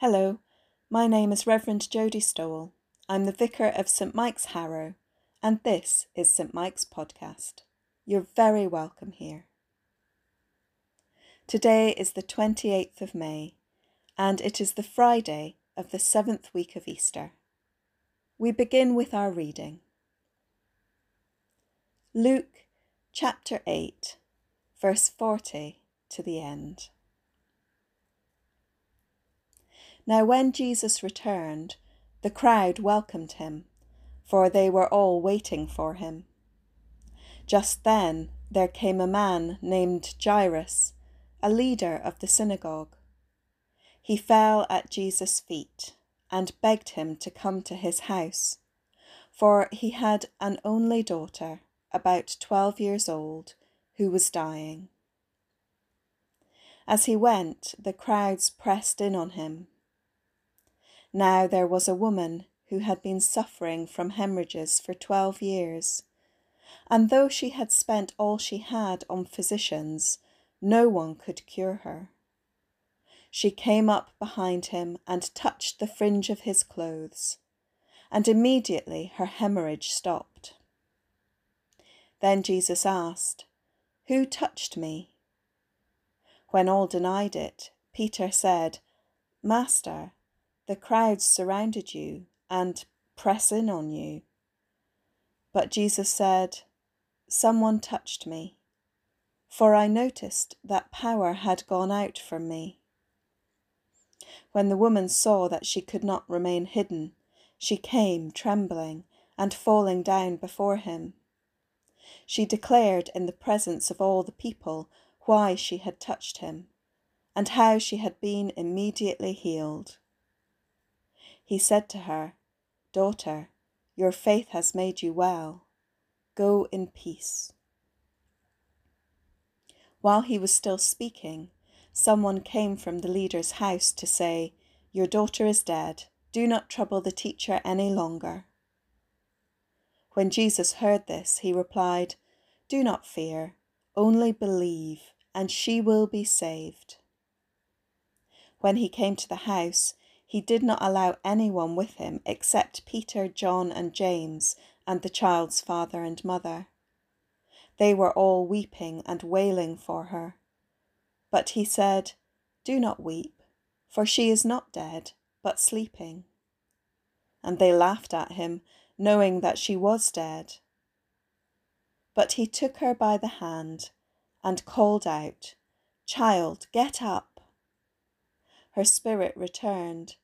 Hello, my name is Reverend Jodie Stowell. I'm the Vicar of St Mike's Harrow, and this is St Mike's Podcast. You're very welcome here. Today is the 28th of May, and it is the Friday of the seventh week of Easter. We begin with our reading. Luke chapter 8, verse 40 to the end. Now, when Jesus returned, the crowd welcomed him, for they were all waiting for him. Just then there came a man named Jairus, a leader of the synagogue. He fell at Jesus' feet and begged him to come to his house, for he had an only daughter, about twelve years old, who was dying. As he went, the crowds pressed in on him now there was a woman who had been suffering from hemorrhages for twelve years, and though she had spent all she had on physicians, no one could cure her. She came up behind him and touched the fringe of his clothes, and immediately her hemorrhage stopped. Then Jesus asked, Who touched me? When all denied it, Peter said, Master, the crowds surrounded you and press in on you. But Jesus said, Someone touched me, for I noticed that power had gone out from me. When the woman saw that she could not remain hidden, she came trembling and falling down before him. She declared in the presence of all the people why she had touched him, and how she had been immediately healed. He said to her, Daughter, your faith has made you well. Go in peace. While he was still speaking, someone came from the leader's house to say, Your daughter is dead. Do not trouble the teacher any longer. When Jesus heard this, he replied, Do not fear, only believe, and she will be saved. When he came to the house, he did not allow anyone with him except Peter, John, and James, and the child's father and mother. They were all weeping and wailing for her. But he said, Do not weep, for she is not dead, but sleeping. And they laughed at him, knowing that she was dead. But he took her by the hand and called out, Child, get up her spirit returned,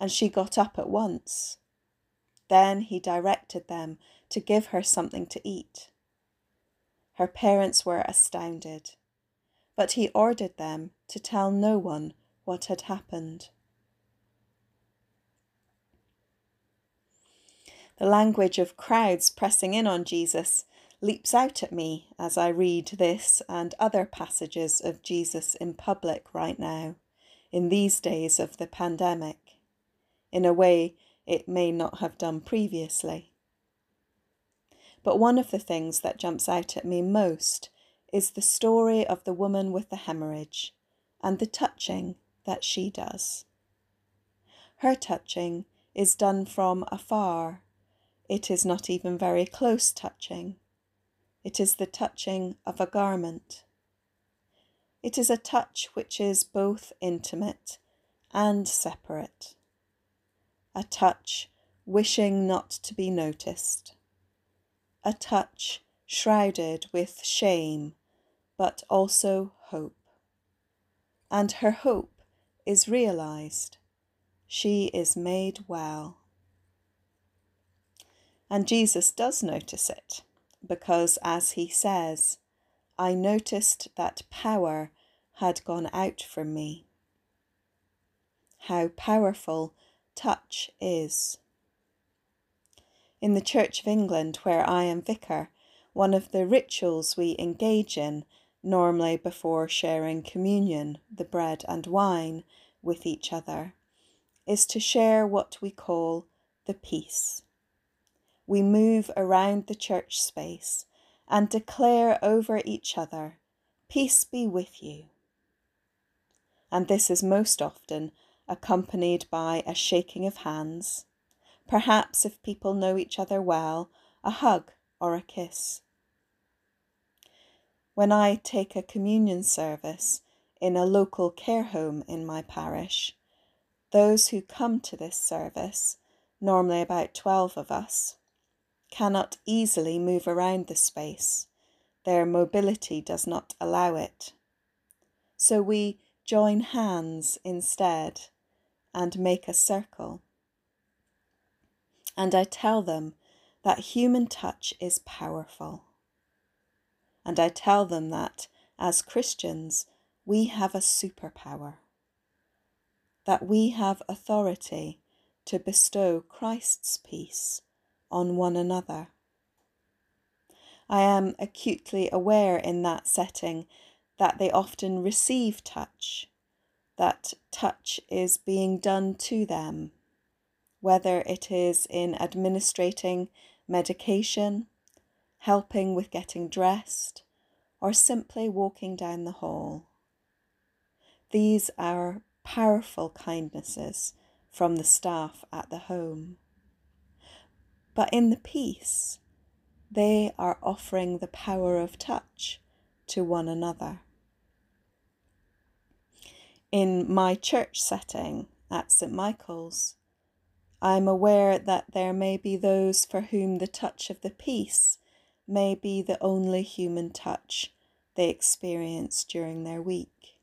and she got up at once. Then he directed them to give her something to eat. Her parents were astounded, but he ordered them to tell no one what had happened. The language of crowds pressing in on Jesus leaps out at me as I read this and other passages of Jesus in public right now in these days of the pandemic, in a way it may not have done previously. But one of the things that jumps out at me most is the story of the woman with the hemorrhage and the touching that she does. Her touching is done from afar. It is not even very close touching. It is the touching of a garment. It is a touch which is both intimate and separate. A touch wishing not to be noticed. A touch shrouded with shame, but also hope. And her hope is realized. She is made well. And Jesus does notice it, because as he says, I noticed that power had gone out from me. How powerful touch is. In the Church of England, where I am vicar, one of the rituals we engage in, normally before sharing communion, the bread and wine, with each other, is to share what we call the peace. We move around the church space and declare over each other, Peace be with you. And this is most often accompanied by a shaking of hands, perhaps if people know each other well, a hug or a kiss. When I take a communion service in a local care home in my parish, those who come to this service, normally about 12 of us, cannot easily move around the space. Their mobility does not allow it. So we join hands instead and make a circle. And I tell them that human touch is powerful. And I tell them that as Christians, we have a superpower, that we have authority to bestow Christ's peace on one another. I am acutely aware in that setting that they often receive touch, that touch is being done to them, whether it is in administrating medication, helping with getting dressed, or simply walking down the hall. These are powerful kindnesses from the staff at the home. But in the peace, they are offering the power of touch to one another. In my church setting at St Michael's, I am aware that there may be those for whom the touch of the peace may be the only human touch they experience during their week.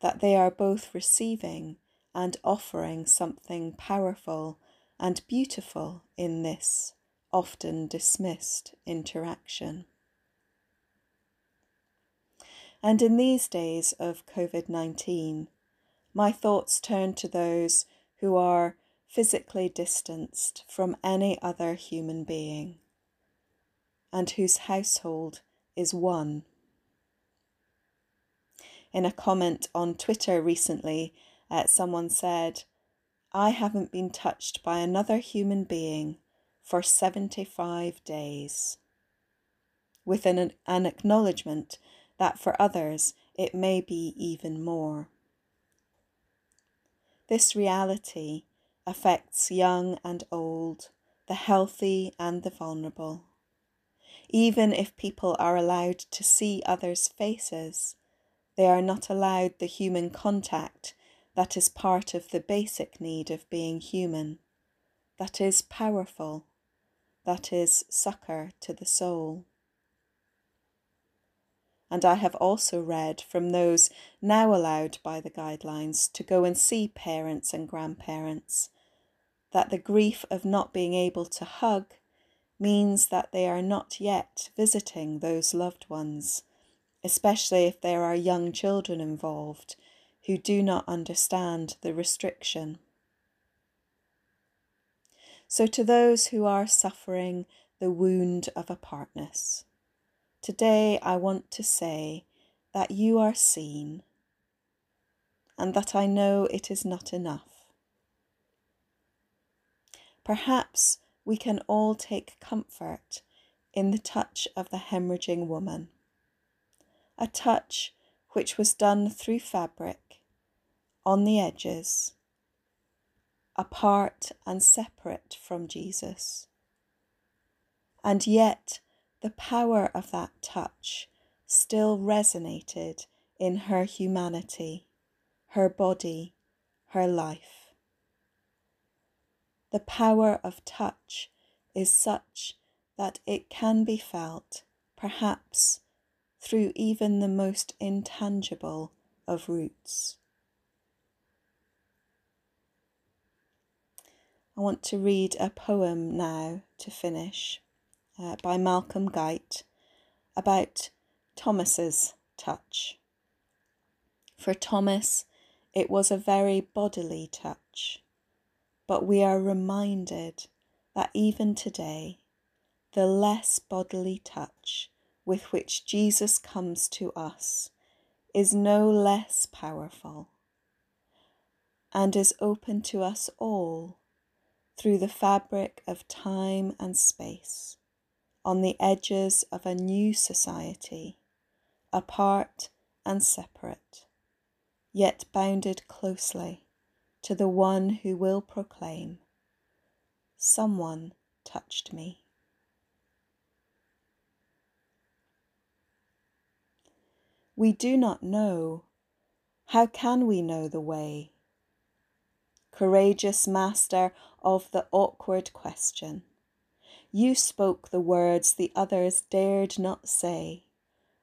That they are both receiving and offering something powerful and beautiful in this often dismissed interaction. And in these days of COVID 19, my thoughts turn to those who are physically distanced from any other human being and whose household is one. In a comment on Twitter recently, uh, someone said, I haven't been touched by another human being for 75 days, with an, an acknowledgement that for others it may be even more. This reality affects young and old, the healthy and the vulnerable. Even if people are allowed to see others' faces, they are not allowed the human contact that is part of the basic need of being human, that is powerful, that is succour to the soul. And I have also read from those now allowed by the guidelines to go and see parents and grandparents that the grief of not being able to hug means that they are not yet visiting those loved ones, especially if there are young children involved who do not understand the restriction. So, to those who are suffering the wound of apartness, today I want to say that you are seen and that I know it is not enough. Perhaps we can all take comfort in the touch of the hemorrhaging woman, a touch which was done through fabric on the edges, apart and separate from Jesus. And yet, the power of that touch still resonated in her humanity, her body, her life. The power of touch is such that it can be felt, perhaps, through even the most intangible of routes. I want to read a poem now to finish uh, by Malcolm Guite about Thomas's touch. For Thomas, it was a very bodily touch, but we are reminded that even today, the less bodily touch with which Jesus comes to us is no less powerful and is open to us all through the fabric of time and space, on the edges of a new society, apart and separate, yet bounded closely to the one who will proclaim, Someone touched me. We do not know. How can we know the way? Courageous master of the awkward question, you spoke the words the others dared not say,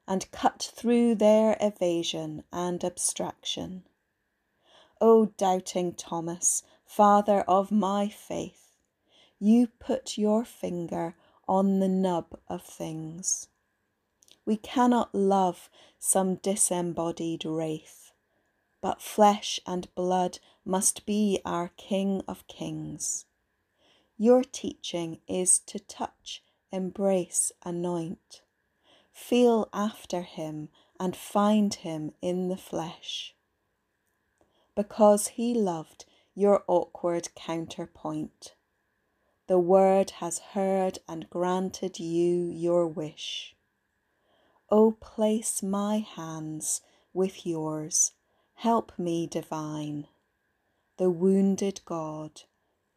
and cut through their evasion and abstraction. O doubting Thomas, father of my faith, you put your finger on the nub of things. We cannot love some disembodied wraith, but flesh and blood must be our King of Kings. Your teaching is to touch, embrace, anoint. Feel after him and find him in the flesh because he loved your awkward counterpoint. The Word has heard and granted you your wish. O place my hands with yours, Help me, divine, the wounded God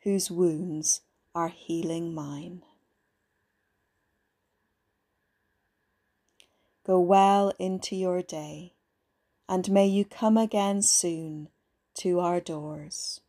whose wounds are healing mine. Go well into your day, and may you come again soon to our doors.